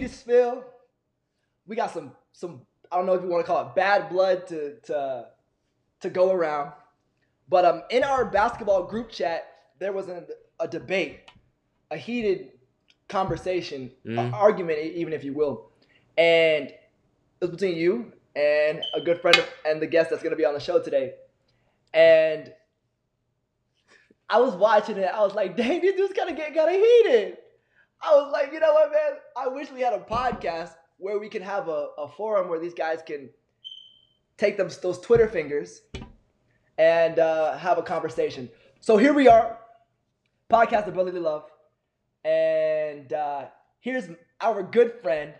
to spill. We got some some I don't know if you want to call it bad blood to to to go around. But um in our basketball group chat, there was a, a debate, a heated conversation, Mm. argument even if you will. And it was between you and a good friend of, and the guest that's gonna be on the show today. And I was watching it. I was like, dang, this dude's kind of getting kind of heated. I was like, you know what, man? I wish we had a podcast where we can have a, a forum where these guys can take them those Twitter fingers and uh, have a conversation. So here we are, podcast of brotherly love, and uh, here's our good friend